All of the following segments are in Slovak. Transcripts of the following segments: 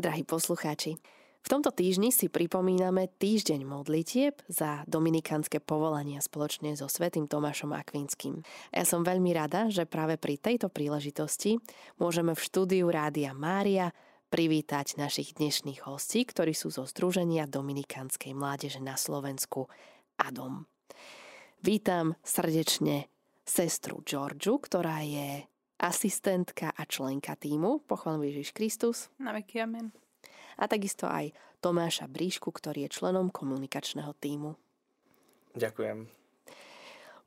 Drahí poslucháči, v tomto týždni si pripomíname týždeň modlitieb za dominikánske povolania spoločne so svätým Tomášom Akvinským. Ja som veľmi rada, že práve pri tejto príležitosti môžeme v štúdiu Rádia Mária privítať našich dnešných hostí, ktorí sú zo Združenia Dominikánskej mládeže na Slovensku ADOM. Vítam srdečne sestru Georgiu, ktorá je asistentka a členka týmu Pochvalný Ježiš Kristus. Na veky amen a takisto aj Tomáša Bríšku, ktorý je členom komunikačného týmu. Ďakujem.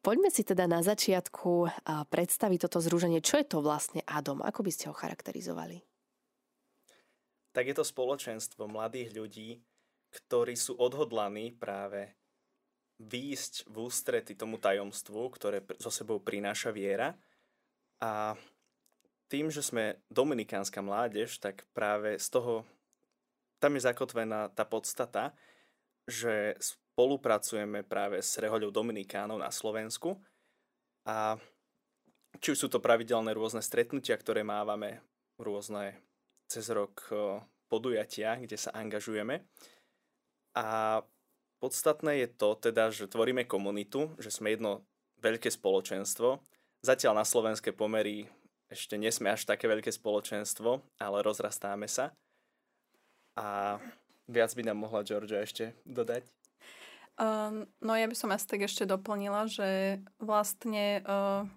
Poďme si teda na začiatku predstaviť toto zruženie. Čo je to vlastne Adom? Ako by ste ho charakterizovali? Tak je to spoločenstvo mladých ľudí, ktorí sú odhodlaní práve výjsť v ústrety tomu tajomstvu, ktoré so sebou prináša viera. A tým, že sme dominikánska mládež, tak práve z toho tam je zakotvená tá podstata, že spolupracujeme práve s rehoľou Dominikánov na Slovensku a či už sú to pravidelné rôzne stretnutia, ktoré mávame, rôzne cez rok podujatia, kde sa angažujeme. A podstatné je to teda, že tvoríme komunitu, že sme jedno veľké spoločenstvo. Zatiaľ na slovenské pomery ešte nesme až také veľké spoločenstvo, ale rozrastáme sa. A viac by nám mohla Georgia ešte dodať? Uh, no ja by som asi tak ešte doplnila, že vlastne uh,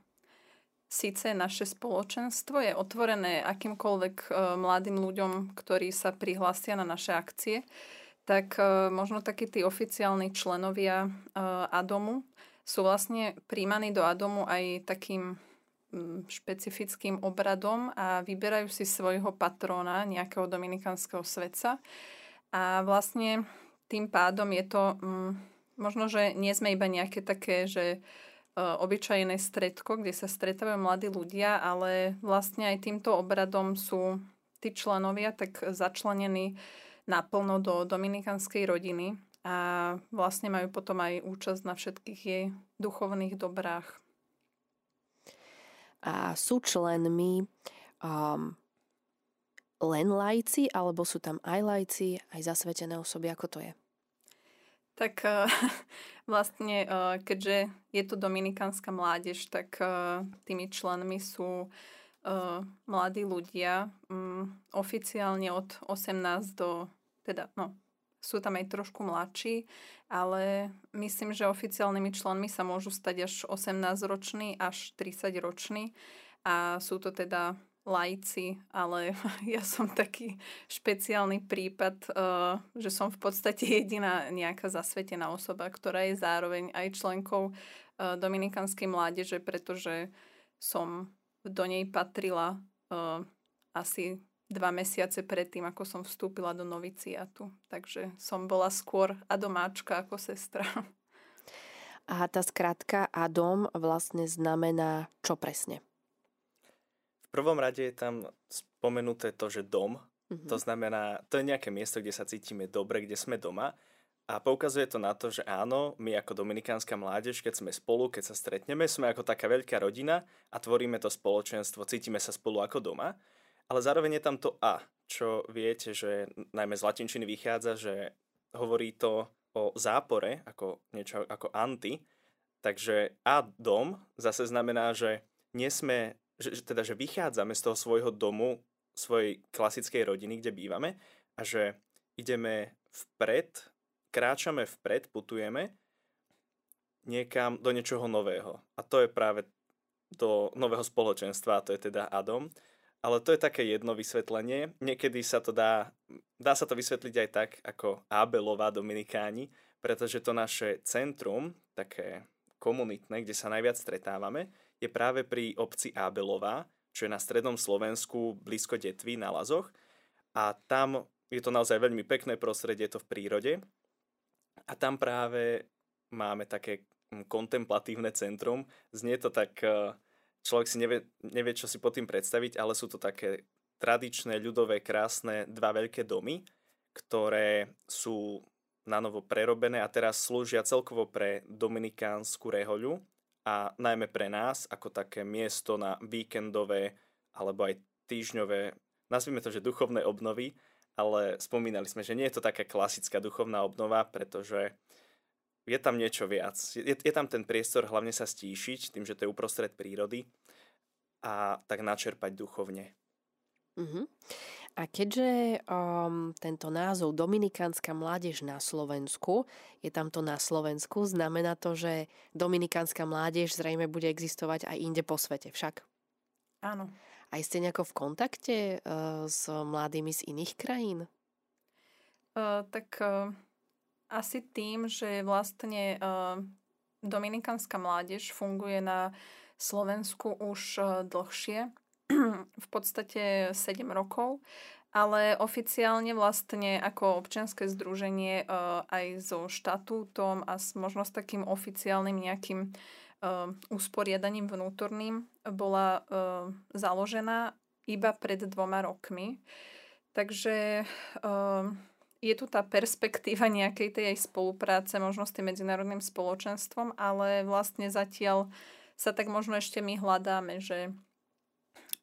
síce naše spoločenstvo je otvorené akýmkoľvek uh, mladým ľuďom, ktorí sa prihlásia na naše akcie, tak uh, možno takí tí oficiálni členovia uh, Adomu sú vlastne príjmaní do Adomu aj takým špecifickým obradom a vyberajú si svojho patróna, nejakého dominikánskeho svetca. A vlastne tým pádom je to, možno, že nie sme iba nejaké také, že e, obyčajné stredko, kde sa stretávajú mladí ľudia, ale vlastne aj týmto obradom sú tí členovia tak začlenení naplno do dominikánskej rodiny a vlastne majú potom aj účasť na všetkých jej duchovných dobrách a sú členmi um, len lajci, alebo sú tam aj lajci, aj zasvetené osoby, ako to je? Tak uh, vlastne, uh, keďže je to dominikánska mládež, tak uh, tými členmi sú mladí ľudia um, oficiálne od 18 do, teda, no, sú tam aj trošku mladší, ale myslím, že oficiálnymi členmi sa môžu stať až 18-roční až 30-roční a sú to teda lajci, ale ja som taký špeciálny prípad, uh, že som v podstate jediná nejaká zasvetená osoba, ktorá je zároveň aj členkou uh, Dominikanskej mládeže, pretože som do nej patrila uh, asi dva mesiace predtým, ako som vstúpila do noviciatu. Takže som bola skôr adomáčka ako sestra. A tá skratka Adom vlastne znamená čo presne? V prvom rade je tam spomenuté to, že dom. Mm-hmm. To znamená, to je nejaké miesto, kde sa cítime dobre, kde sme doma. A poukazuje to na to, že áno, my ako dominikánska mládež, keď sme spolu, keď sa stretneme, sme ako taká veľká rodina a tvoríme to spoločenstvo, cítime sa spolu ako doma ale zároveň je tam to a, čo viete, že najmä z latinčiny vychádza, že hovorí to o zápore, ako niečo ako anti, takže a dom zase znamená, že nie sme, že, teda, že vychádzame z toho svojho domu, svojej klasickej rodiny, kde bývame a že ideme vpred, kráčame vpred, putujeme niekam do niečoho nového. A to je práve do nového spoločenstva, a to je teda Adam. Ale to je také jedno vysvetlenie. Niekedy sa to dá, dá sa to vysvetliť aj tak, ako Abelová Dominikáni, pretože to naše centrum, také komunitné, kde sa najviac stretávame, je práve pri obci Abelová, čo je na strednom Slovensku, blízko Detvy, na Lazoch. A tam je to naozaj veľmi pekné prostredie, to v prírode. A tam práve máme také kontemplatívne centrum. Znie to tak eh, človek si nevie, nevie, čo si pod tým predstaviť, ale sú to také tradičné, ľudové, krásne dva veľké domy, ktoré sú na novo prerobené a teraz slúžia celkovo pre dominikánsku rehoľu a najmä pre nás ako také miesto na víkendové alebo aj týždňové, nazvime to, že duchovné obnovy ale spomínali sme, že nie je to taká klasická duchovná obnova, pretože je tam niečo viac. Je, je tam ten priestor hlavne sa stíšiť, tým, že to je uprostred prírody a tak načerpať duchovne. Uh-huh. A keďže um, tento názov Dominikánska mládež na Slovensku, je tam to na Slovensku, znamená to, že Dominikánska mládež zrejme bude existovať aj inde po svete však? Áno. A ste nejako v kontakte uh, s mladými z iných krajín? Uh, tak uh, asi tým, že vlastne uh, Dominikánska mládež funguje na Slovensku už uh, dlhšie, v podstate 7 rokov, ale oficiálne vlastne ako občianske združenie uh, aj so štatútom a s možno s takým oficiálnym nejakým uh, usporiadaním vnútorným bola uh, založená iba pred dvoma rokmi. Takže uh, je tu tá perspektíva nejakej tej aj spolupráce možno s tým medzinárodným spoločenstvom, ale vlastne zatiaľ sa tak možno ešte my hľadáme, že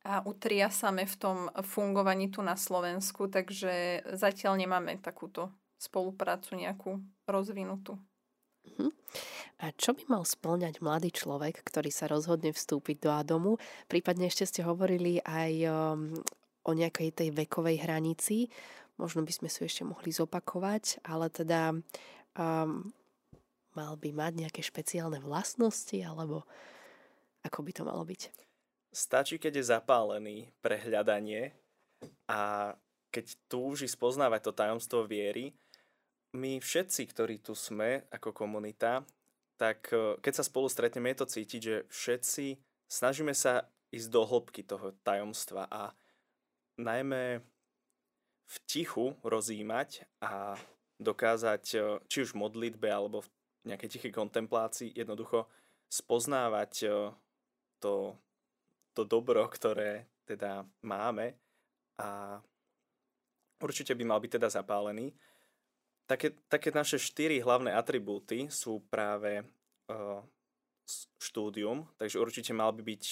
a utriasame v tom fungovaní tu na Slovensku, takže zatiaľ nemáme takúto spoluprácu nejakú rozvinutú. Uh-huh. A čo by mal splňať mladý človek, ktorý sa rozhodne vstúpiť do Adomu? Prípadne ešte ste hovorili aj um, o nejakej tej vekovej hranici. Možno by sme si ešte mohli zopakovať, ale teda um, mal by mať nejaké špeciálne vlastnosti, alebo ako by to malo byť? Stačí, keď je zapálený pre hľadanie a keď túži spoznávať to tajomstvo viery, my všetci, ktorí tu sme ako komunita, tak e, keď sa spolu stretneme, je to cítiť, že všetci snažíme sa ísť do hĺbky toho tajomstva a najmä v tichu rozímať a dokázať, e, či už v modlitbe alebo v nejakej tichej kontemplácii, jednoducho spoznávať e, to to dobro, ktoré teda máme a určite by mal byť teda zapálený. Také, také naše štyri hlavné atribúty sú práve uh, štúdium, takže určite mal by byť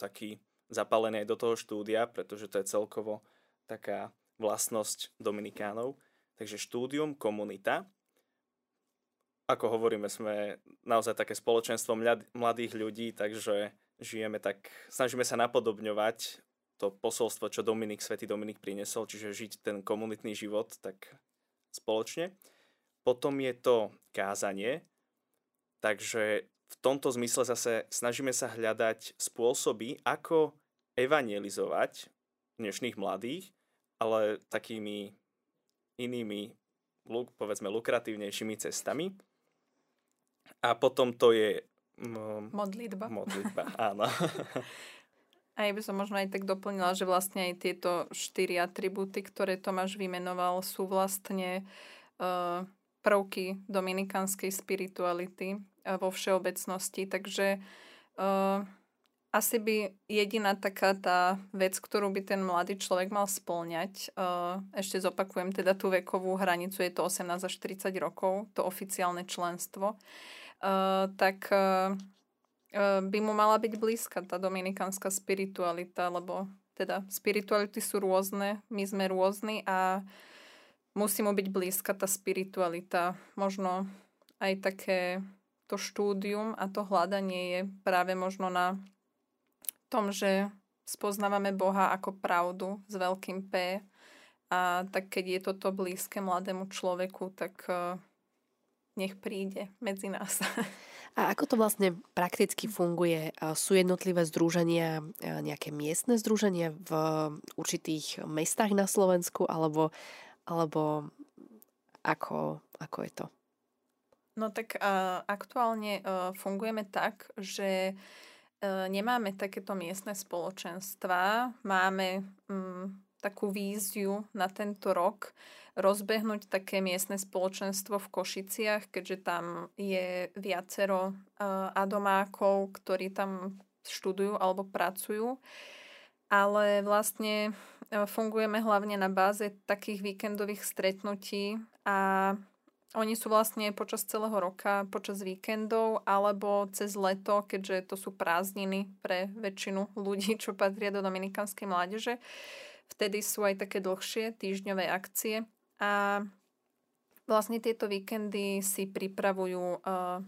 taký zapálený aj do toho štúdia, pretože to je celkovo taká vlastnosť Dominikánov. Takže štúdium, komunita. Ako hovoríme, sme naozaj také spoločenstvo mladých ľudí, takže žijeme tak, snažíme sa napodobňovať to posolstvo, čo Dominik, svätý Dominik priniesol, čiže žiť ten komunitný život tak spoločne. Potom je to kázanie, takže v tomto zmysle zase snažíme sa hľadať spôsoby, ako evangelizovať dnešných mladých, ale takými inými, povedzme, lukratívnejšími cestami. A potom to je No, modlitba. Modlitba, áno. A ja by som možno aj tak doplnila, že vlastne aj tieto štyri atribúty, ktoré Tomáš vymenoval, sú vlastne uh, prvky dominikánskej spirituality uh, vo všeobecnosti. Takže uh, asi by jediná taká tá vec, ktorú by ten mladý človek mal spĺňať, uh, ešte zopakujem teda tú vekovú hranicu, je to 18 až 30 rokov, to oficiálne členstvo, uh, tak uh, by mu mala byť blízka tá dominikánska spiritualita, lebo teda spirituality sú rôzne, my sme rôzni a musí mu byť blízka tá spiritualita. Možno aj také to štúdium a to hľadanie je práve možno na tom, že spoznávame Boha ako pravdu s veľkým P a tak keď je toto blízke mladému človeku, tak nech príde medzi nás. A ako to vlastne prakticky funguje? Sú jednotlivé združenia, nejaké miestne združenia v určitých mestách na Slovensku, alebo, alebo ako, ako je to? No tak aktuálne fungujeme tak, že uh, nemáme takéto miestne spoločenstva, máme um, takú víziu na tento rok, rozbehnúť také miestne spoločenstvo v Košiciach, keďže tam je viacero uh, adomákov, ktorí tam študujú alebo pracujú. Ale vlastne uh, fungujeme hlavne na báze takých víkendových stretnutí a oni sú vlastne počas celého roka, počas víkendov alebo cez leto, keďže to sú prázdniny pre väčšinu ľudí, čo patria do Dominikánskej mládeže. vtedy sú aj také dlhšie týždňové akcie a vlastne tieto víkendy si pripravujú uh,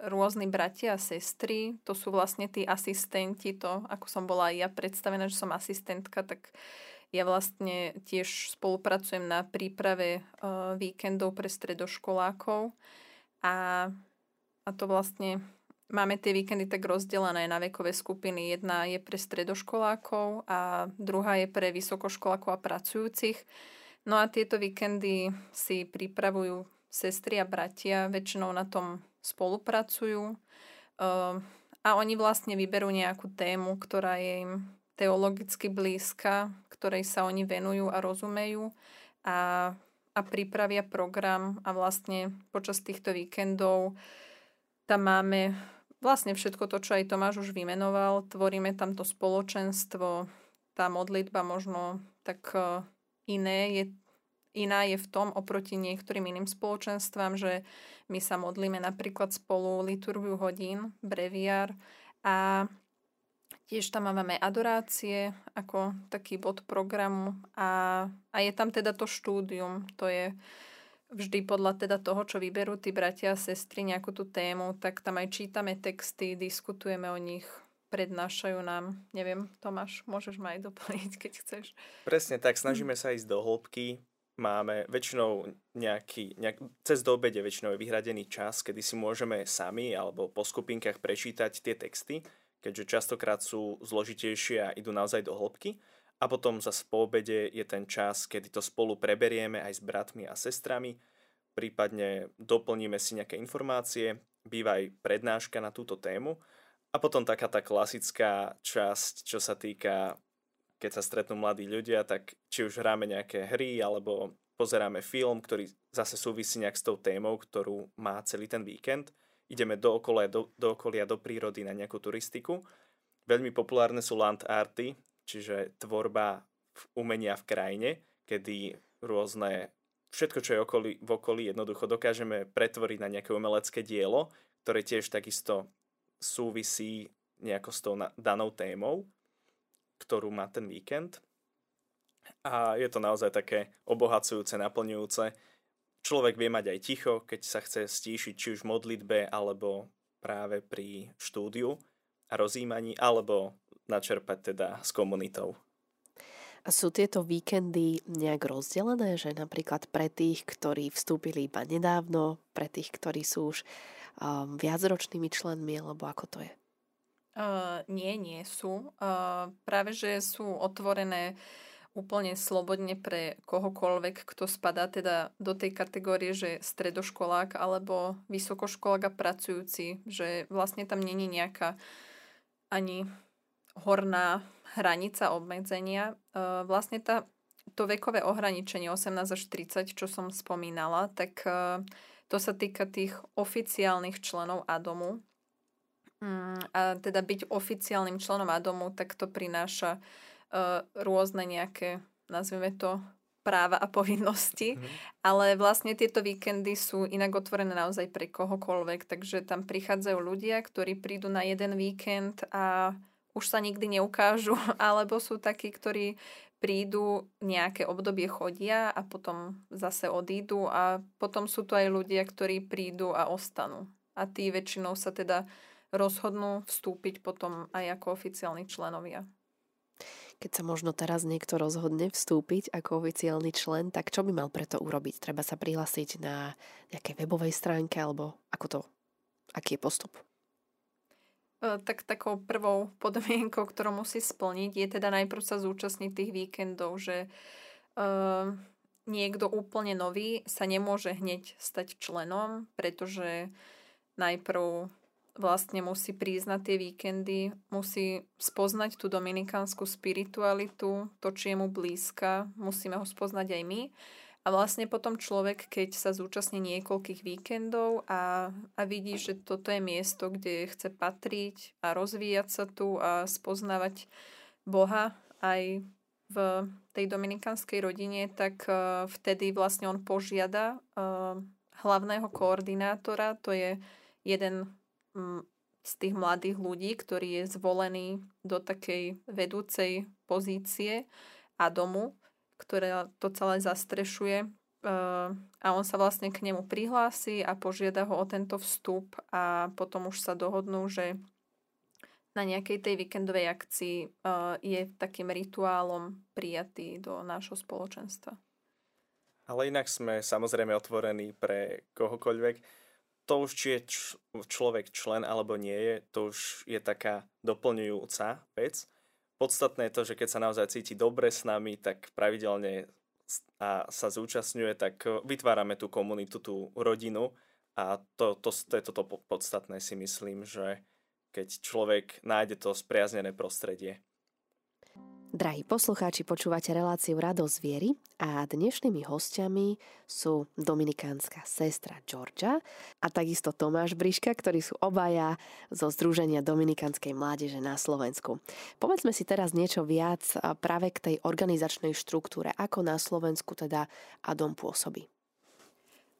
rôzni bratia a sestry, to sú vlastne tí asistenti, to ako som bola aj ja predstavená, že som asistentka, tak ja vlastne tiež spolupracujem na príprave uh, víkendov pre stredoškolákov a, a to vlastne máme tie víkendy tak rozdelené na vekové skupiny. Jedna je pre stredoškolákov a druhá je pre vysokoškolákov a pracujúcich. No a tieto víkendy si pripravujú sestry a bratia, väčšinou na tom spolupracujú. Uh, a oni vlastne vyberú nejakú tému, ktorá je im teologicky blízka, ktorej sa oni venujú a rozumejú a, a pripravia program a vlastne počas týchto víkendov tam máme vlastne všetko to, čo aj Tomáš už vymenoval. Tvoríme tam to spoločenstvo, tá modlitba možno tak e, iné je, iná je v tom oproti niektorým iným spoločenstvám, že my sa modlíme napríklad spolu liturgiu hodín, breviár a tiež tam máme adorácie ako taký bod programu a, a je tam teda to štúdium, to je vždy podľa teda toho, čo vyberú tí bratia a sestry nejakú tú tému, tak tam aj čítame texty, diskutujeme o nich, prednášajú nám. Neviem, Tomáš, môžeš ma aj doplniť, keď chceš. Presne tak, snažíme sa ísť do hĺbky. Máme väčšinou nejaký, nejak, cez do obede väčšinou je vyhradený čas, kedy si môžeme sami alebo po skupinkách prečítať tie texty, keďže častokrát sú zložitejšie a idú naozaj do hĺbky. A potom zase po obede je ten čas, kedy to spolu preberieme aj s bratmi a sestrami, prípadne doplníme si nejaké informácie, býva aj prednáška na túto tému a potom taká tá klasická časť, čo sa týka, keď sa stretnú mladí ľudia, tak či už hráme nejaké hry alebo pozeráme film, ktorý zase súvisí nejak s tou témou, ktorú má celý ten víkend. Ideme do okolia, do, do okolia, do prírody na nejakú turistiku. Veľmi populárne sú land arty, čiže tvorba umenia v krajine, kedy rôzne, všetko, čo je okolí, v okolí, jednoducho dokážeme pretvoriť na nejaké umelecké dielo, ktoré tiež takisto súvisí nejako s tou danou témou, ktorú má ten víkend. A je to naozaj také obohacujúce, naplňujúce. Človek vie mať aj ticho, keď sa chce stíšiť či už v modlitbe, alebo práve pri štúdiu a rozímaní, alebo načerpať teda s komunitou. A sú tieto víkendy nejak rozdelené, že napríklad pre tých, ktorí vstúpili iba nedávno, pre tých, ktorí sú už um, viacročnými členmi, alebo ako to je? Uh, nie, nie sú. Uh, práve, že sú otvorené úplne slobodne pre kohokoľvek, kto spadá teda do tej kategórie, že stredoškolák alebo vysokoškolák a pracujúci, že vlastne tam není nejaká ani horná hranica obmedzenia. E, vlastne tá, to vekové ohraničenie 18 až 30, čo som spomínala, tak e, to sa týka tých oficiálnych členov Adomu. Mm, a teda byť oficiálnym členom Adomu, tak to prináša rôzne nejaké, nazvime to, práva a povinnosti, mm. ale vlastne tieto víkendy sú inak otvorené naozaj pre kohokoľvek, takže tam prichádzajú ľudia, ktorí prídu na jeden víkend a už sa nikdy neukážu, alebo sú takí, ktorí prídu, nejaké obdobie chodia a potom zase odídu a potom sú tu aj ľudia, ktorí prídu a ostanú. A tí väčšinou sa teda rozhodnú vstúpiť potom aj ako oficiálni členovia. Keď sa možno teraz niekto rozhodne vstúpiť ako oficiálny člen, tak čo by mal preto urobiť? Treba sa prihlásiť na nejakej webovej stránke alebo ako to, aký je postup? E, tak takou prvou podmienkou, ktorú musí splniť, je teda najprv sa zúčastniť tých víkendov, že uh, niekto úplne nový sa nemôže hneď stať členom, pretože najprv vlastne musí priznať tie víkendy, musí spoznať tú dominikánsku spiritualitu, to, či je mu blízka, musíme ho spoznať aj my. A vlastne potom človek, keď sa zúčastní niekoľkých víkendov a, a vidí, že toto je miesto, kde chce patriť a rozvíjať sa tu a spoznávať Boha aj v tej dominikánskej rodine, tak uh, vtedy vlastne on požiada uh, hlavného koordinátora, to je jeden z tých mladých ľudí, ktorý je zvolený do takej vedúcej pozície Adomu, ktoré to celé zastrešuje a on sa vlastne k nemu prihlási a požiada ho o tento vstup a potom už sa dohodnú, že na nejakej tej víkendovej akcii je takým rituálom prijatý do nášho spoločenstva. Ale inak sme samozrejme otvorení pre kohokoľvek. To už, či je človek člen alebo nie je, to už je taká doplňujúca vec. Podstatné je to, že keď sa naozaj cíti dobre s nami, tak pravidelne a sa zúčastňuje, tak e, vytvárame tú komunitu, tú rodinu a to, to, to je toto podstatné si myslím, že keď človek nájde to spriaznené prostredie. Drahí poslucháči, počúvate reláciu Radosť viery a dnešnými hostiami sú dominikánska sestra Georgia a takisto Tomáš Briška, ktorí sú obaja zo Združenia Dominikánskej mládeže na Slovensku. Povedzme si teraz niečo viac práve k tej organizačnej štruktúre, ako na Slovensku teda Adom pôsobí.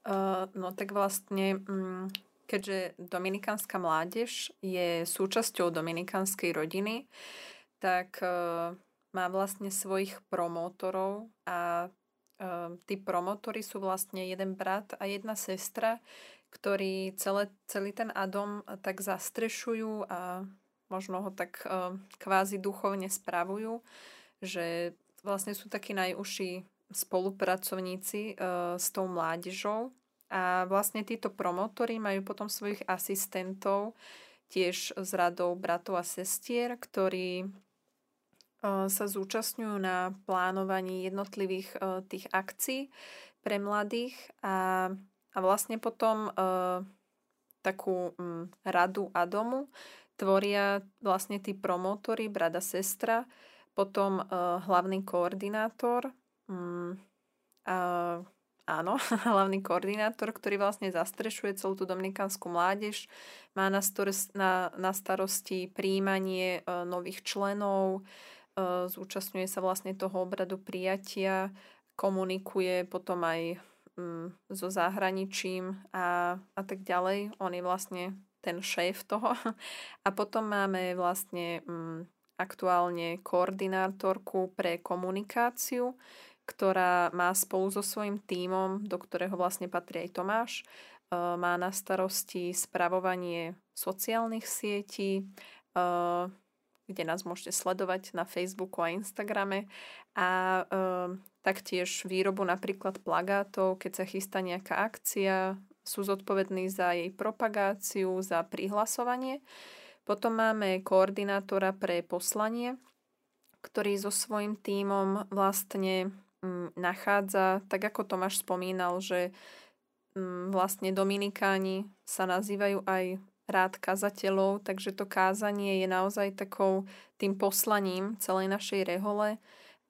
Uh, no tak vlastne, um, keďže Dominikánska mládež je súčasťou Dominikánskej rodiny, tak uh, má vlastne svojich promotorov a e, tí promotory sú vlastne jeden brat a jedna sestra, ktorí celé, celý ten Adom tak zastrešujú a možno ho tak e, kvázi duchovne spravujú, že vlastne sú takí najúžší spolupracovníci e, s tou mládežou. A vlastne títo promotory majú potom svojich asistentov tiež z radou bratov a sestier, ktorí sa zúčastňujú na plánovaní jednotlivých tých akcií pre mladých a, a vlastne potom takú radu a domu tvoria vlastne tí promotory, brada, sestra, potom hlavný koordinátor, a, áno, hlavný koordinátor, ktorý vlastne zastrešuje celú tú dominikánsku mládež, má na, na, na starosti príjmanie nových členov, E, zúčastňuje sa vlastne toho obradu prijatia, komunikuje potom aj mm, so zahraničím a, a tak ďalej. On je vlastne ten šéf toho. A potom máme vlastne mm, aktuálne koordinátorku pre komunikáciu, ktorá má spolu so svojím tímom, do ktorého vlastne patrí aj Tomáš, e, má na starosti spravovanie sociálnych sietí, e, kde nás môžete sledovať na Facebooku a Instagrame a e, taktiež výrobu napríklad plagátov, keď sa chystá nejaká akcia, sú zodpovední za jej propagáciu, za prihlasovanie. Potom máme koordinátora pre poslanie, ktorý so svojím tímom vlastne m, nachádza, tak ako Tomáš spomínal, že m, vlastne Dominikáni sa nazývajú aj rád kazateľov, takže to kázanie je naozaj takou tým poslaním celej našej rehole.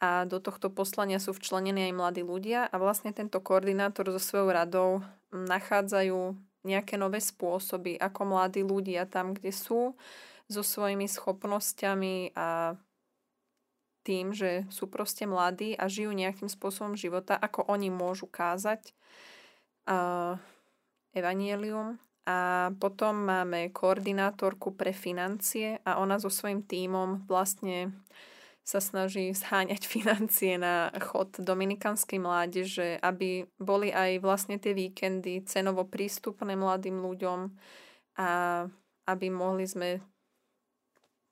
A do tohto poslania sú včlenení aj mladí ľudia a vlastne tento koordinátor so svojou radou nachádzajú nejaké nové spôsoby, ako mladí ľudia tam, kde sú, so svojimi schopnosťami a tým, že sú proste mladí a žijú nejakým spôsobom života, ako oni môžu kázať uh, evanielium a potom máme koordinátorku pre financie a ona so svojím tímom vlastne sa snaží zháňať financie na chod dominikanskej mládeže, aby boli aj vlastne tie víkendy cenovo prístupné mladým ľuďom a aby mohli sme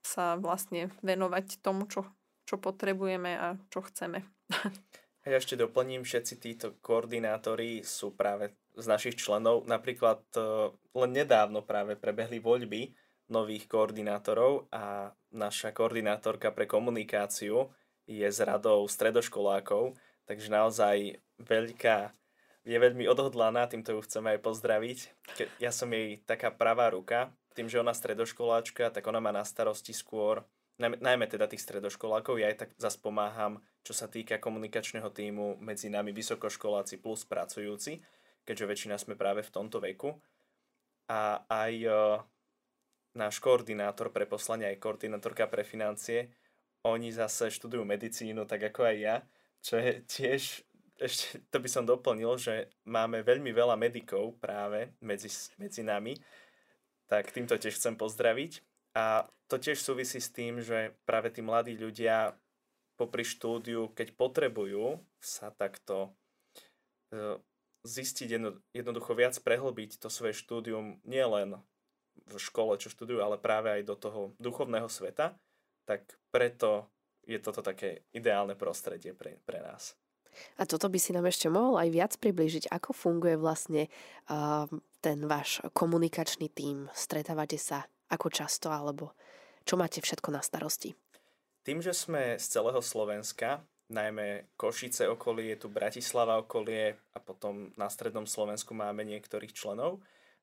sa vlastne venovať tomu, čo, čo potrebujeme a čo chceme. A ja ešte doplním, všetci títo koordinátori sú práve z našich členov. Napríklad e, len nedávno práve prebehli voľby nových koordinátorov a naša koordinátorka pre komunikáciu je z radou stredoškolákov, takže naozaj veľká, je veľmi odhodlaná, týmto ju chceme aj pozdraviť. Ja som jej taká pravá ruka, tým, že ona stredoškoláčka, tak ona má na starosti skôr, najmä teda tých stredoškolákov, ja aj tak zase pomáham, čo sa týka komunikačného týmu medzi nami vysokoškoláci plus pracujúci keďže väčšina sme práve v tomto veku. A aj uh, náš koordinátor pre poslanie, aj koordinátorka pre financie, oni zase študujú medicínu, tak ako aj ja, čo je tiež, ešte to by som doplnil, že máme veľmi veľa medikov práve medzi, medzi nami, tak týmto tiež chcem pozdraviť. A to tiež súvisí s tým, že práve tí mladí ľudia popri štúdiu, keď potrebujú sa takto e, zistiť jedno, jednoducho viac prehlbiť to svoje štúdium nielen v škole, čo študujú, ale práve aj do toho duchovného sveta, tak preto je toto také ideálne prostredie pre, pre nás. A toto by si nám ešte mohol aj viac priblížiť, ako funguje vlastne uh, ten váš komunikačný tím. Stretávate sa ako často, alebo čo máte všetko na starosti? Tým, že sme z celého Slovenska, najmä Košice okolie, tu Bratislava okolie a potom na strednom Slovensku máme niektorých členov,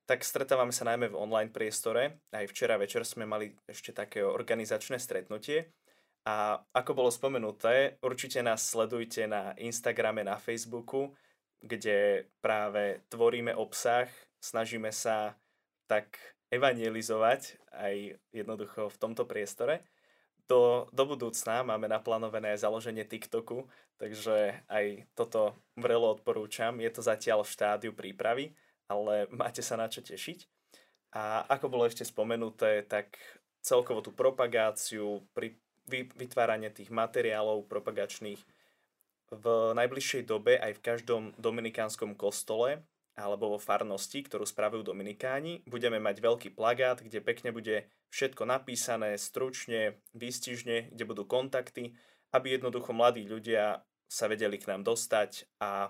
tak stretávame sa najmä v online priestore. Aj včera večer sme mali ešte také organizačné stretnutie. A ako bolo spomenuté, určite nás sledujte na Instagrame, na Facebooku, kde práve tvoríme obsah, snažíme sa tak evangelizovať aj jednoducho v tomto priestore. Do, do budúcna máme naplánované založenie TikToku, takže aj toto vrelo odporúčam. Je to zatiaľ v štádiu prípravy, ale máte sa na čo tešiť. A ako bolo ešte spomenuté, tak celkovo tú propagáciu, pri vytváranie tých materiálov propagačných v najbližšej dobe aj v každom dominikánskom kostole alebo vo farnosti, ktorú spravujú dominikáni, budeme mať veľký plagát, kde pekne bude všetko napísané, stručne, výstižne, kde budú kontakty, aby jednoducho mladí ľudia sa vedeli k nám dostať a,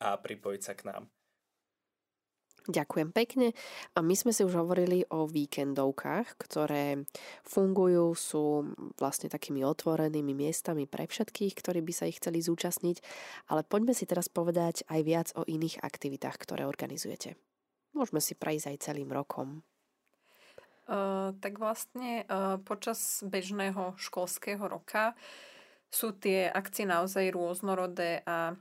a pripojiť sa k nám. Ďakujem pekne. A my sme si už hovorili o víkendovkách, ktoré fungujú, sú vlastne takými otvorenými miestami pre všetkých, ktorí by sa ich chceli zúčastniť. Ale poďme si teraz povedať aj viac o iných aktivitách, ktoré organizujete. Môžeme si prejsť aj celým rokom. Uh, tak vlastne uh, počas bežného školského roka sú tie akcie naozaj rôznorodé a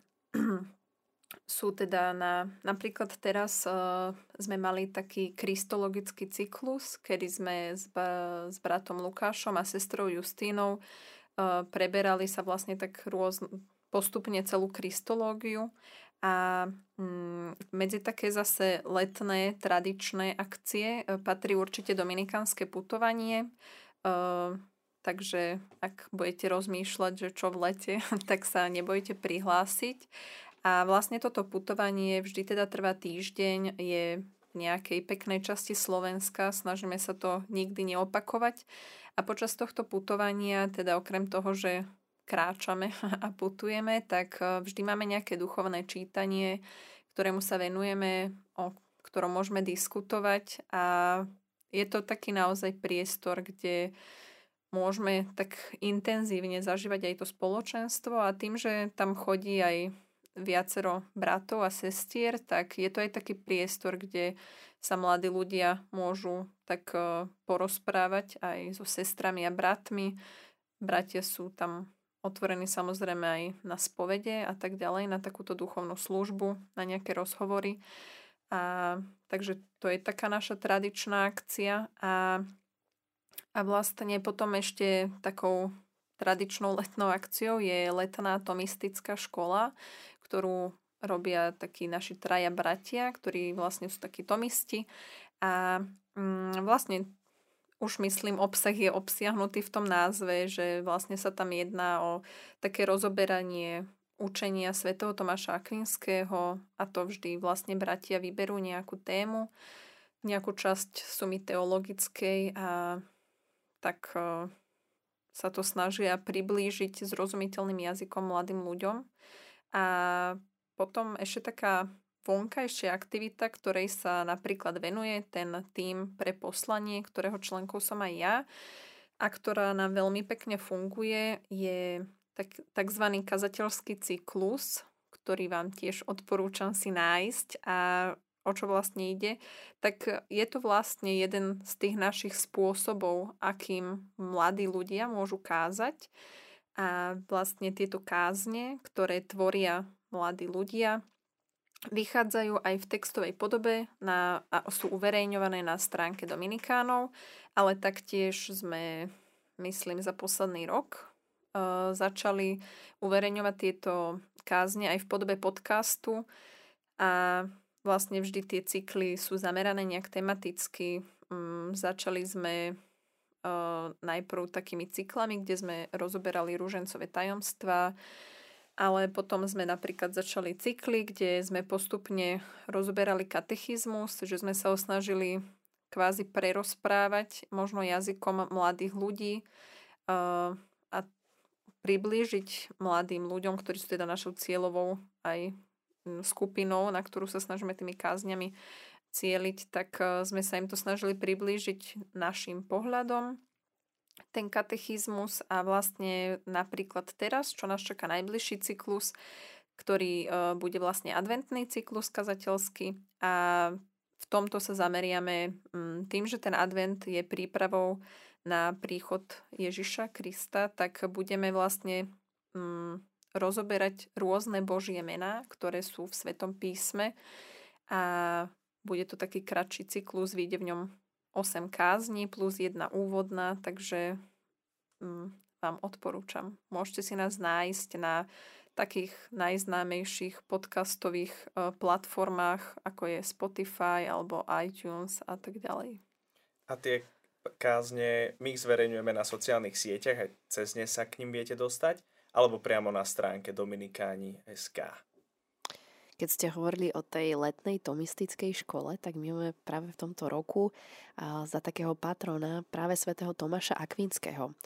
sú teda na, napríklad teraz uh, sme mali taký kristologický cyklus, kedy sme s, ba, s bratom Lukášom a sestrou Justínou uh, preberali sa vlastne tak rôz, postupne celú kristológiu a um, medzi také zase letné tradičné akcie uh, patrí určite dominikánske putovanie. Uh, takže ak budete rozmýšľať, že čo v lete, tak sa nebojte prihlásiť. A vlastne toto putovanie vždy teda trvá týždeň, je v nejakej peknej časti Slovenska, snažíme sa to nikdy neopakovať. A počas tohto putovania, teda okrem toho, že kráčame a putujeme, tak e, vždy máme nejaké duchovné čítanie, ktorému sa venujeme, o ktorom môžeme diskutovať a je to taký naozaj priestor, kde môžeme tak intenzívne zažívať aj to spoločenstvo a tým, že tam chodí aj viacero bratov a sestier, tak je to aj taký priestor, kde sa mladí ľudia môžu tak e, porozprávať aj so sestrami a bratmi. Bratia sú tam otvorení samozrejme aj na spovede a tak ďalej, na takúto duchovnú službu, na nejaké rozhovory. A, takže to je taká naša tradičná akcia a, a vlastne potom ešte takou tradičnou letnou akciou je letná tomistická škola, ktorú robia takí naši traja bratia, ktorí vlastne sú takí tomisti a mm, vlastne už myslím, obsah je obsiahnutý v tom názve, že vlastne sa tam jedná o také rozoberanie učenia svätého Tomáša Akvinského a to vždy vlastne bratia vyberú nejakú tému, nejakú časť sumy teologickej a tak e, sa to snažia priblížiť zrozumiteľným jazykom mladým ľuďom. A potom ešte taká vonkajšia aktivita, ktorej sa napríklad venuje ten tým pre poslanie, ktorého členkou som aj ja a ktorá nám veľmi pekne funguje, je tak, tzv. kazateľský cyklus, ktorý vám tiež odporúčam si nájsť a o čo vlastne ide, tak je to vlastne jeden z tých našich spôsobov, akým mladí ľudia môžu kázať. A vlastne tieto kázne, ktoré tvoria mladí ľudia, vychádzajú aj v textovej podobe na, a sú uverejňované na stránke Dominikánov, ale taktiež sme, myslím, za posledný rok uh, začali uverejňovať tieto kázne aj v podobe podcastu a vlastne vždy tie cykly sú zamerané nejak tematicky. Um, začali sme najprv takými cyklami, kde sme rozoberali rúžencové tajomstva, ale potom sme napríklad začali cykly, kde sme postupne rozoberali katechizmus, že sme sa osnažili kvázi prerozprávať možno jazykom mladých ľudí uh, a priblížiť mladým ľuďom, ktorí sú teda našou cieľovou aj skupinou, na ktorú sa snažíme tými kázňami cieliť, tak uh, sme sa im to snažili priblížiť našim pohľadom. Ten katechizmus a vlastne napríklad teraz, čo nás čaká najbližší cyklus, ktorý e, bude vlastne adventný cyklus kazateľský a v tomto sa zameriame mm, tým, že ten advent je prípravou na príchod Ježiša Krista, tak budeme vlastne mm, rozoberať rôzne Božie mená, ktoré sú v Svetom písme. A bude to taký kratší cyklus, vyjde v ňom 8 kázni plus jedna úvodná, takže mm, vám odporúčam. Môžete si nás nájsť na takých najznámejších podcastových uh, platformách, ako je Spotify alebo iTunes a tak ďalej. A tie kázne my ich zverejňujeme na sociálnych sieťach a cez ne sa k ním viete dostať, alebo priamo na stránke dominikáni.sk. Keď ste hovorili o tej letnej tomistickej škole, tak my máme práve v tomto roku za takého patrona práve svätého Tomáša Akvinského.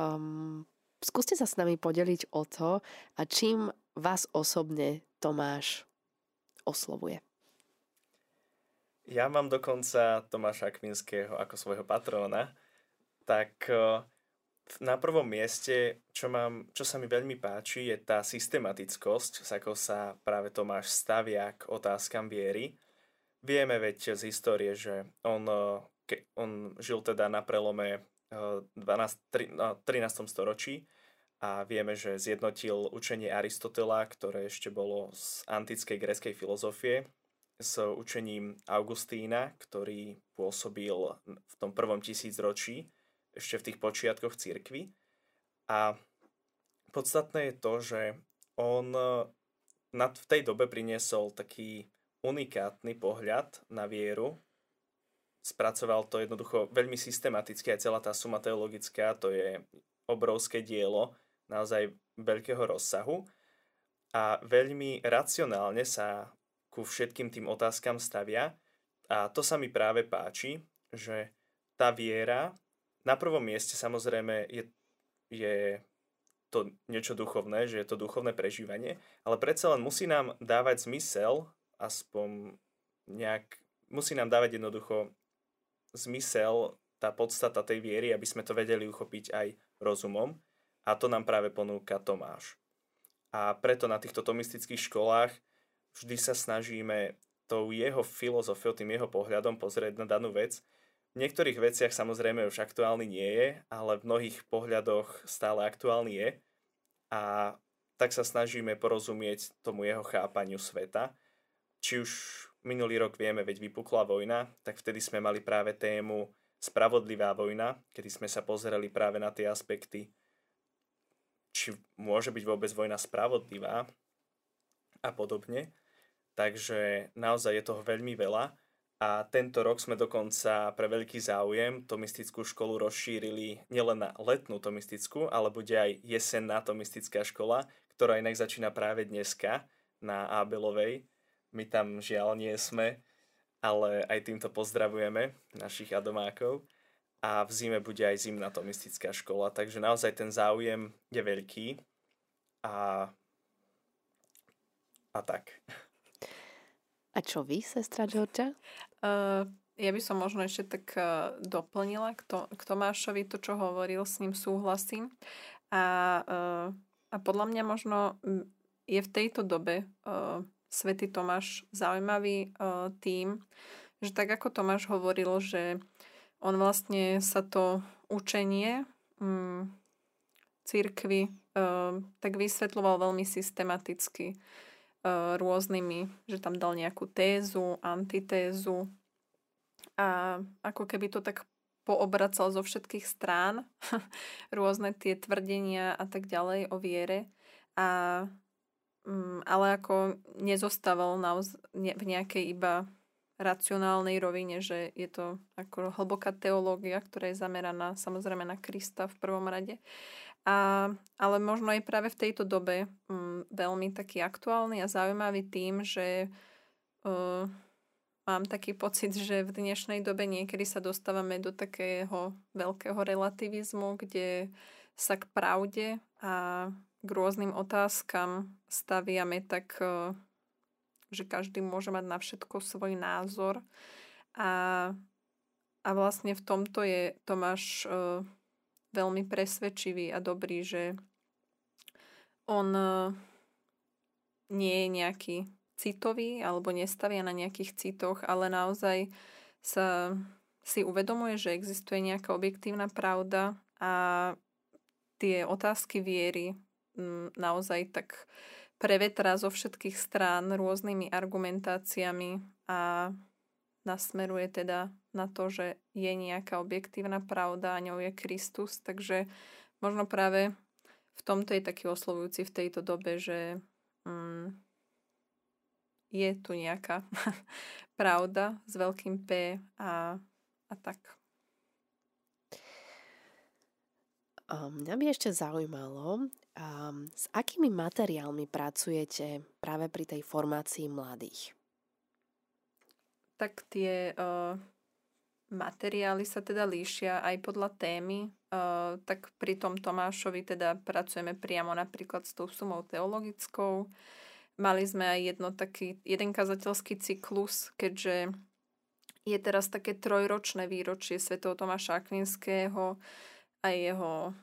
Um, skúste sa s nami podeliť o to, a čím vás osobne Tomáš oslovuje. Ja mám dokonca Tomáša Akvinského ako svojho patróna, tak na prvom mieste, čo, mám, čo sa mi veľmi páči, je tá systematickosť, s ako sa práve Tomáš stavia k otázkam viery. Vieme veď z histórie, že on, ke, on žil teda na prelome 12, 13. storočí a vieme, že zjednotil učenie Aristotela, ktoré ešte bolo z antickej gréckej filozofie, s učením Augustína, ktorý pôsobil v tom prvom tisícročí ešte v tých počiatkoch cirkvy. A podstatné je to, že on e, v tej dobe priniesol taký unikátny pohľad na vieru. Spracoval to jednoducho veľmi systematicky, aj celá tá suma teologická, to je obrovské dielo, naozaj veľkého rozsahu. A veľmi racionálne sa ku všetkým tým otázkam stavia. A to sa mi práve páči, že tá viera na prvom mieste samozrejme je, je to niečo duchovné, že je to duchovné prežívanie, ale predsa len musí nám dávať zmysel, aspoň nejak, musí nám dávať jednoducho zmysel, tá podstata tej viery, aby sme to vedeli uchopiť aj rozumom a to nám práve ponúka Tomáš. A preto na týchto tomistických školách vždy sa snažíme tou jeho filozofiou, tým jeho pohľadom pozrieť na danú vec v niektorých veciach samozrejme už aktuálny nie je, ale v mnohých pohľadoch stále aktuálny je. A tak sa snažíme porozumieť tomu jeho chápaniu sveta. Či už minulý rok vieme, veď vypukla vojna, tak vtedy sme mali práve tému Spravodlivá vojna, kedy sme sa pozerali práve na tie aspekty, či môže byť vôbec vojna spravodlivá a podobne. Takže naozaj je toho veľmi veľa a tento rok sme dokonca pre veľký záujem tomistickú školu rozšírili nielen na letnú tomistickú, ale bude aj jesenná tomistická škola, ktorá inak začína práve dneska na Ábelovej. My tam žiaľ nie sme, ale aj týmto pozdravujeme našich adomákov. A v zime bude aj zimná tomistická škola, takže naozaj ten záujem je veľký. A, a tak. A čo vy, sestra Georgia? Uh, ja by som možno ešte tak uh, doplnila k, to, k Tomášovi to, čo hovoril, s ním súhlasím. A, uh, a podľa mňa možno je v tejto dobe uh, Svetý Tomáš zaujímavý uh, tým, že tak ako Tomáš hovoril, že on vlastne sa to učenie um, církvy uh, tak vysvetľoval veľmi systematicky E, rôznymi, že tam dal nejakú tézu, antitézu a ako keby to tak poobracal zo všetkých strán rôzne tie tvrdenia a tak ďalej o viere a mm, ale ako nezostával naoz, ne, v nejakej iba racionálnej rovine, že je to ako hlboká teológia, ktorá je zameraná samozrejme na Krista v prvom rade. A, ale možno aj práve v tejto dobe um, veľmi taký aktuálny a zaujímavý tým, že uh, mám taký pocit, že v dnešnej dobe niekedy sa dostávame do takého veľkého relativizmu, kde sa k pravde a k rôznym otázkam staviame tak, e, že každý môže mať na všetko svoj názor. A, a vlastne v tomto je Tomáš uh, veľmi presvedčivý a dobrý, že on uh, nie je nejaký citový alebo nestavia na nejakých citoch, ale naozaj sa si uvedomuje, že existuje nejaká objektívna pravda a tie otázky viery naozaj tak prevetrá zo všetkých strán rôznymi argumentáciami a nasmeruje teda na to, že je nejaká objektívna pravda a ňou je Kristus. Takže možno práve v tomto je taký oslovujúci v tejto dobe, že mm, je tu nejaká pravda s veľkým P a, a tak. Mňa by ešte zaujímalo, Um, s akými materiálmi pracujete práve pri tej formácii mladých? Tak tie uh, materiály sa teda líšia aj podľa témy. Uh, tak pri tom Tomášovi teda pracujeme priamo napríklad s tou sumou teologickou. Mali sme aj jedno taký, jeden kazateľský cyklus, keďže je teraz také trojročné výročie svätého Tomáša Akvinského a jeho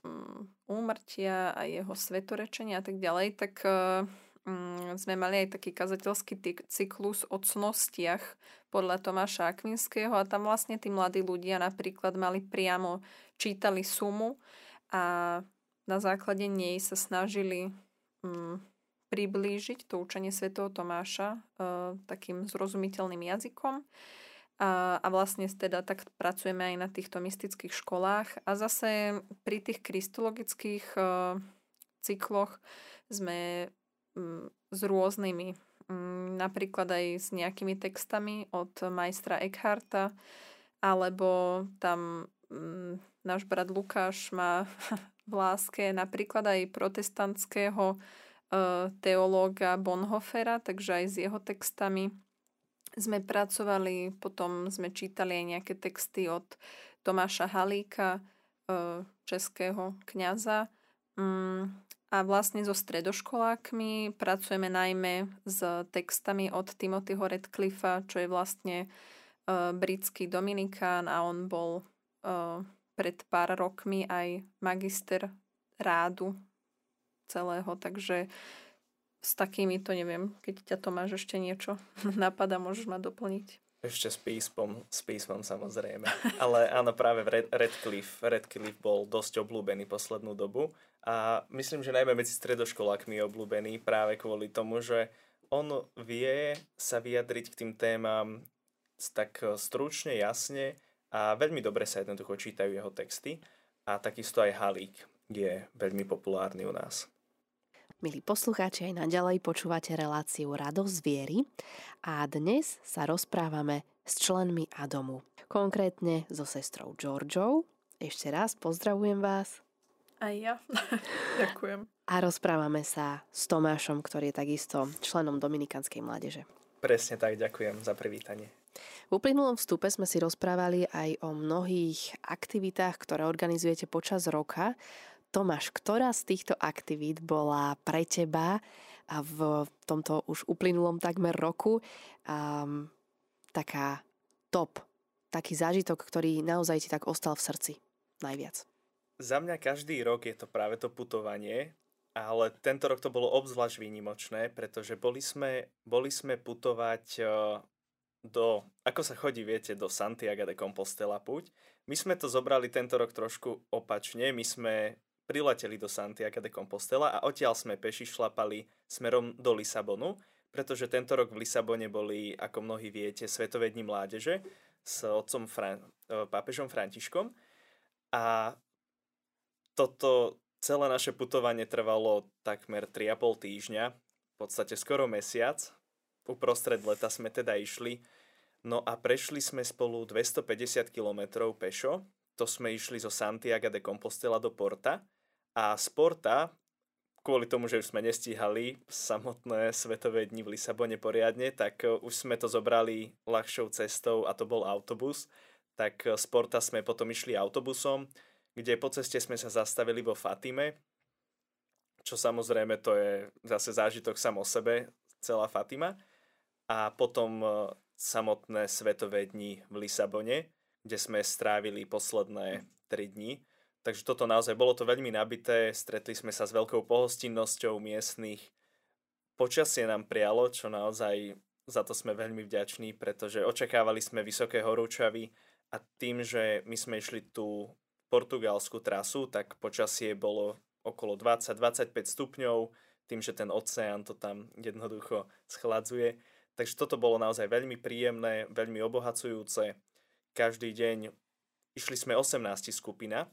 Mm, úmrtia a jeho svetorečenia a tak ďalej, tak um, sme mali aj taký kazateľský cyklus o cnostiach podľa Tomáša Akvinského a tam vlastne tí mladí ľudia napríklad mali priamo, čítali sumu a na základe nej sa snažili um, priblížiť to učenie svätého Tomáša uh, takým zrozumiteľným jazykom. A, a vlastne teda tak pracujeme aj na týchto mystických školách. A zase pri tých kristologických uh, cykloch sme um, s rôznymi, napríklad aj s nejakými textami od majstra Eckharta, alebo tam um, náš brat Lukáš má v láske napríklad aj protestantského uh, teológa Bonhofera, takže aj s jeho textami sme pracovali, potom sme čítali aj nejaké texty od Tomáša Halíka, e, českého kňaza. A vlastne so stredoškolákmi pracujeme najmä s textami od Timothyho Redcliffa, čo je vlastne e, britský dominikán a on bol e, pred pár rokmi aj magister rádu celého, takže s takými to neviem. Keď ťa to máš ešte niečo napadá, môžeš ma doplniť. Ešte s písmom, s písmom samozrejme. Ale áno, práve Red, Redcliffe, Redcliffe bol dosť obľúbený poslednú dobu a myslím, že najmä medzi stredoškolákmi je obľúbený práve kvôli tomu, že on vie sa vyjadriť k tým témam tak stručne, jasne a veľmi dobre sa jednoducho čítajú jeho texty a takisto aj Halík je veľmi populárny u nás. Milí poslucháči, aj naďalej počúvate reláciu Radosť viery a dnes sa rozprávame s členmi Adomu. Konkrétne so sestrou Georgiou. Ešte raz pozdravujem vás. Aj ja. Ďakujem. A rozprávame sa s Tomášom, ktorý je takisto členom Dominikanskej mládeže. Presne tak, ďakujem za privítanie. V uplynulom vstupe sme si rozprávali aj o mnohých aktivitách, ktoré organizujete počas roka Tomáš, ktorá z týchto aktivít bola pre teba a v tomto už uplynulom takmer roku um, taká top, taký zážitok, ktorý naozaj ti tak ostal v srdci najviac? Za mňa každý rok je to práve to putovanie, ale tento rok to bolo obzvlášť výnimočné, pretože boli sme, boli sme putovať e, do, ako sa chodí, viete, do Santiago de Compostela puť. My sme to zobrali tento rok trošku opačne, my sme prileteli do Santiago de Compostela a odtiaľ sme peši šlapali smerom do Lisabonu, pretože tento rok v Lisabone boli, ako mnohí viete, Svetové dni mládeže s otcom Fran- e, pápežom Františkom. A toto celé naše putovanie trvalo takmer 3,5 týždňa, v podstate skoro mesiac. Uprostred leta sme teda išli No a prešli sme spolu 250 km pešo. To sme išli zo Santiago de Compostela do Porta. A z Porta, kvôli tomu, že už sme nestíhali samotné svetové dni v Lisabone poriadne, tak e, už sme to zobrali ľahšou cestou a to bol autobus. Tak e, z Porta sme potom išli autobusom, kde po ceste sme sa zastavili vo Fatime, čo samozrejme to je zase zážitok sam o sebe, celá Fatima. A potom e, samotné svetové dni v Lisabone, kde sme strávili posledné 3 dni. Takže toto naozaj bolo to veľmi nabité, stretli sme sa s veľkou pohostinnosťou miestnych. Počasie nám prialo, čo naozaj za to sme veľmi vďační, pretože očakávali sme vysoké horúčavy a tým, že my sme išli tú portugalskú trasu, tak počasie bolo okolo 20-25 stupňov, tým, že ten oceán to tam jednoducho schladzuje Takže toto bolo naozaj veľmi príjemné, veľmi obohacujúce. Každý deň išli sme 18 skupina,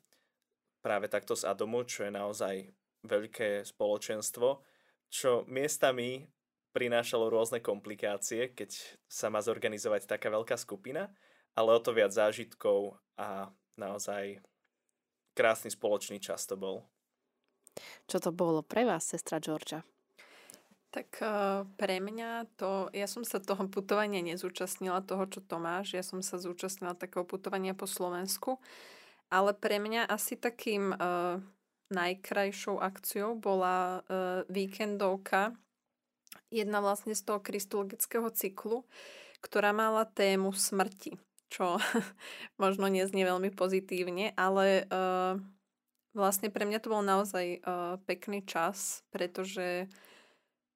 práve takto z Adomu, čo je naozaj veľké spoločenstvo, čo miestami prinášalo rôzne komplikácie, keď sa má zorganizovať taká veľká skupina, ale o to viac zážitkov a naozaj krásny spoločný čas to bol. Čo to bolo pre vás, sestra Georgia? Tak uh, pre mňa to, ja som sa toho putovania nezúčastnila, toho, čo to máš, ja som sa zúčastnila takého putovania po Slovensku, ale pre mňa asi takým uh, najkrajšou akciou bola uh, víkendovka, jedna vlastne z toho kristologického cyklu, ktorá mala tému smrti, čo možno neznie veľmi pozitívne, ale uh, vlastne pre mňa to bol naozaj uh, pekný čas, pretože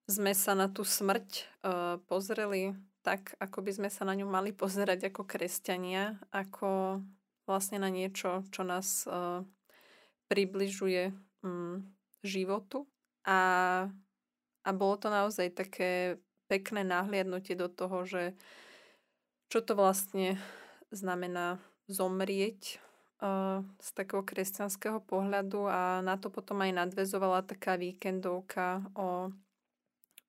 sme sa na tú smrť uh, pozreli tak, ako by sme sa na ňu mali pozerať ako kresťania, ako vlastne na niečo, čo nás uh, približuje um, životu. A, a bolo to naozaj také pekné nahliadnutie do toho, že čo to vlastne znamená zomrieť z takého kresťanského pohľadu a na to potom aj nadvezovala taká víkendovka o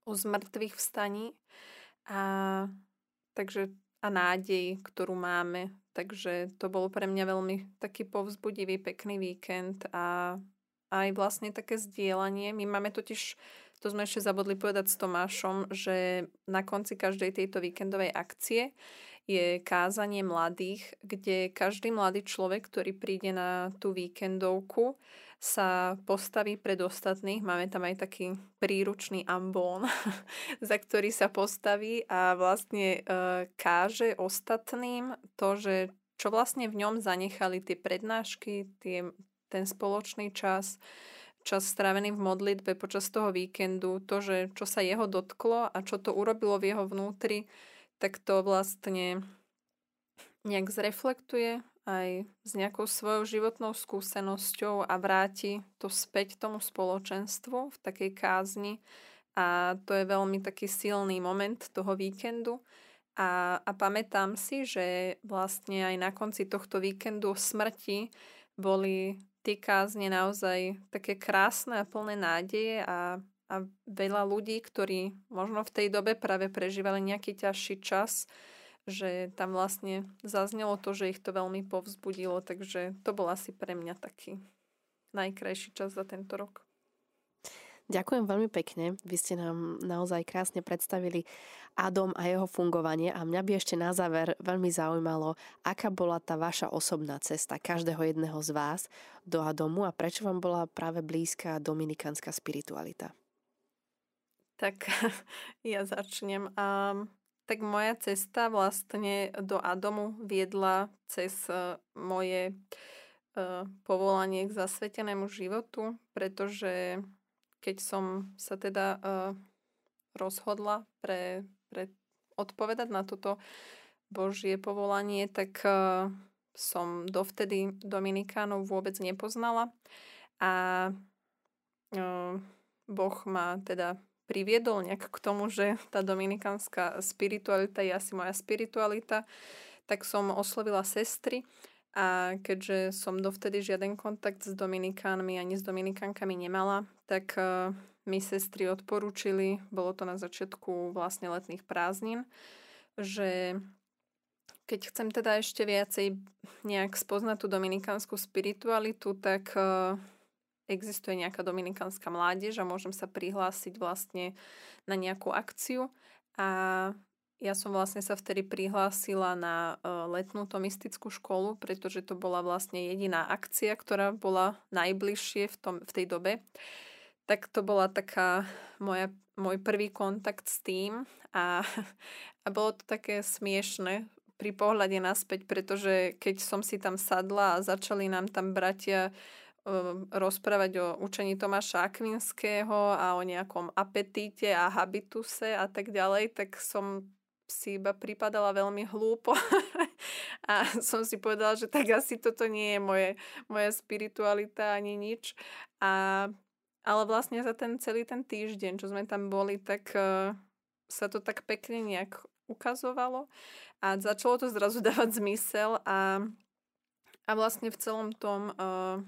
o zmrtvých vstaní a, takže, a nádej, ktorú máme. Takže to bolo pre mňa veľmi taký povzbudivý, pekný víkend a aj vlastne také zdieľanie. My máme totiž, to sme ešte zabudli povedať s Tomášom, že na konci každej tejto víkendovej akcie je kázanie mladých, kde každý mladý človek, ktorý príde na tú víkendovku, sa postaví pred ostatných. Máme tam aj taký príručný ambón, za ktorý sa postaví a vlastne e, káže ostatným to, že čo vlastne v ňom zanechali tie prednášky, tie, ten spoločný čas, čas strávený v modlitbe počas toho víkendu, to, že čo sa jeho dotklo a čo to urobilo v jeho vnútri, tak to vlastne nejak zreflektuje aj s nejakou svojou životnou skúsenosťou a vráti to späť tomu spoločenstvu v takej kázni. A to je veľmi taký silný moment toho víkendu. A, a pamätám si, že vlastne aj na konci tohto víkendu smrti boli tie kázne naozaj také krásne a plné nádeje a, a veľa ľudí, ktorí možno v tej dobe práve prežívali nejaký ťažší čas, že tam vlastne zaznelo to, že ich to veľmi povzbudilo, takže to bol asi pre mňa taký najkrajší čas za tento rok. Ďakujem veľmi pekne. Vy ste nám naozaj krásne predstavili Adom a jeho fungovanie a mňa by ešte na záver veľmi zaujímalo, aká bola tá vaša osobná cesta každého jedného z vás do Adomu a prečo vám bola práve blízka dominikánska spiritualita? Tak ja začnem. Um, tak moja cesta vlastne do Adomu viedla cez e, moje uh, povolanie k zasvetenému životu, pretože keď som sa teda uh, rozhodla pre, pre odpovedať na toto Božie povolanie, tak uh, som dovtedy Dominikánov vôbec nepoznala a uh, Boh ma teda priviedol nejak k tomu, že tá dominikánska spiritualita je asi moja spiritualita, tak som oslovila sestry a keďže som dovtedy žiaden kontakt s dominikánmi ani s dominikánkami nemala, tak uh, mi sestry odporúčili, bolo to na začiatku vlastne letných prázdnin, že keď chcem teda ešte viacej nejak spoznať tú dominikánsku spiritualitu, tak uh, existuje nejaká dominikánska mládež a môžem sa prihlásiť vlastne na nejakú akciu. A ja som vlastne sa vtedy prihlásila na uh, letnú tomistickú školu, pretože to bola vlastne jediná akcia, ktorá bola najbližšie v, tom, v tej dobe. Tak to bola taká moja, môj prvý kontakt s tým a, a bolo to také smiešne, pri pohľade naspäť, pretože keď som si tam sadla a začali nám tam bratia uh, rozprávať o učení Tomáša Akvinského a o nejakom apetíte a habituse a tak ďalej, tak som si iba pripadala veľmi hlúpo a som si povedala, že tak asi toto nie je moje, moja spiritualita ani nič. A, ale vlastne za ten celý ten týždeň, čo sme tam boli, tak uh, sa to tak pekne nejak ukazovalo a začalo to zrazu dávať zmysel a, a vlastne v celom tom uh,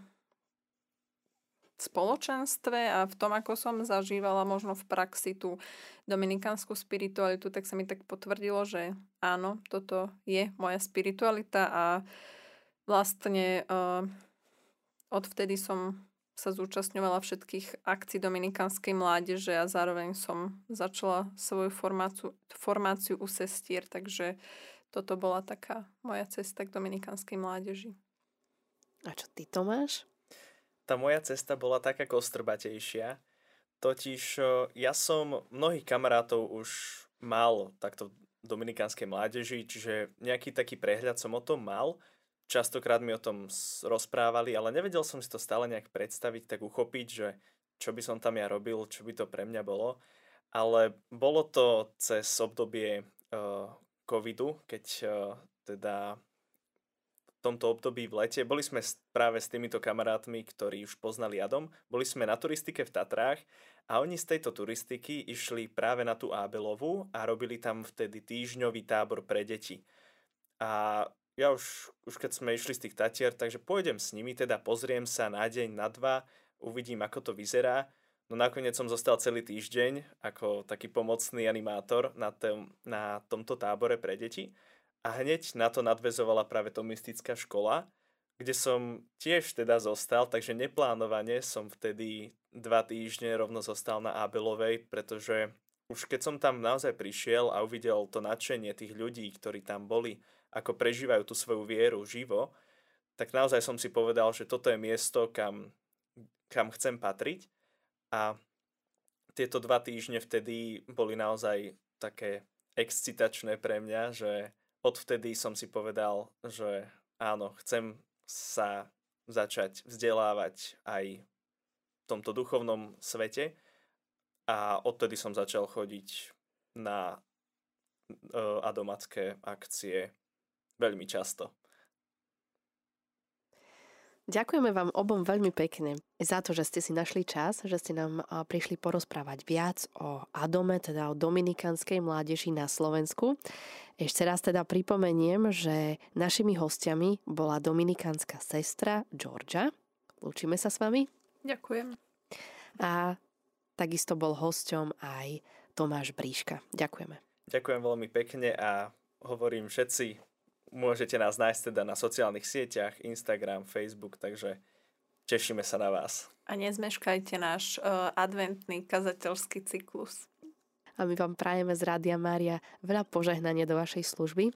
spoločenstve a v tom, ako som zažívala možno v praxi tú dominikánsku spiritualitu, tak sa mi tak potvrdilo, že áno, toto je moja spiritualita a vlastne uh, odvtedy som sa zúčastňovala všetkých akcií Dominikánskej mládeže a zároveň som začala svoju formáciu, formáciu u sestier, takže toto bola taká moja cesta k Dominikánskej mládeži. A čo ty, Tomáš? Tá moja cesta bola taká kostrbatejšia. Totiž ja som mnohých kamarátov už mal takto v Dominikánskej mládeži, čiže nejaký taký prehľad som o tom mal – častokrát mi o tom rozprávali, ale nevedel som si to stále nejak predstaviť, tak uchopiť, že čo by som tam ja robil, čo by to pre mňa bolo. Ale bolo to cez obdobie uh, covidu, keď uh, teda tomto období v lete, boli sme práve s týmito kamarátmi, ktorí už poznali Adom, boli sme na turistike v Tatrách a oni z tejto turistiky išli práve na tú Ábelovú a robili tam vtedy týždňový tábor pre deti. A ja už, už keď sme išli z tých Tatier, takže pôjdem s nimi, teda pozriem sa na deň, na dva, uvidím, ako to vyzerá. No nakoniec som zostal celý týždeň ako taký pomocný animátor na, tom, na tomto tábore pre deti. A hneď na to nadvezovala práve mystická škola, kde som tiež teda zostal, takže neplánovane som vtedy dva týždne rovno zostal na Abelovej, pretože už keď som tam naozaj prišiel a uvidel to nadšenie tých ľudí, ktorí tam boli, ako prežívajú tú svoju vieru živo, tak naozaj som si povedal, že toto je miesto, kam, kam chcem patriť. A tieto dva týždne vtedy boli naozaj také excitačné pre mňa, že odvtedy som si povedal, že áno, chcem sa začať vzdelávať aj v tomto duchovnom svete a odtedy som začal chodiť na uh, adomacké akcie veľmi často. Ďakujeme vám obom veľmi pekne za to, že ste si našli čas, že ste nám prišli porozprávať viac o Adome, teda o dominikanskej mládeži na Slovensku. Ešte raz teda pripomeniem, že našimi hostiami bola dominikánska sestra Georgia. Lúčime sa s vami. Ďakujem. A takisto bol hosťom aj Tomáš Bríška. Ďakujeme. Ďakujem veľmi pekne a hovorím všetci Môžete nás nájsť teda na sociálnych sieťach, Instagram, Facebook, takže tešíme sa na vás. A nezmeškajte náš uh, adventný kazateľský cyklus. A my vám prajeme z Rádia Mária veľa požehnania do vašej služby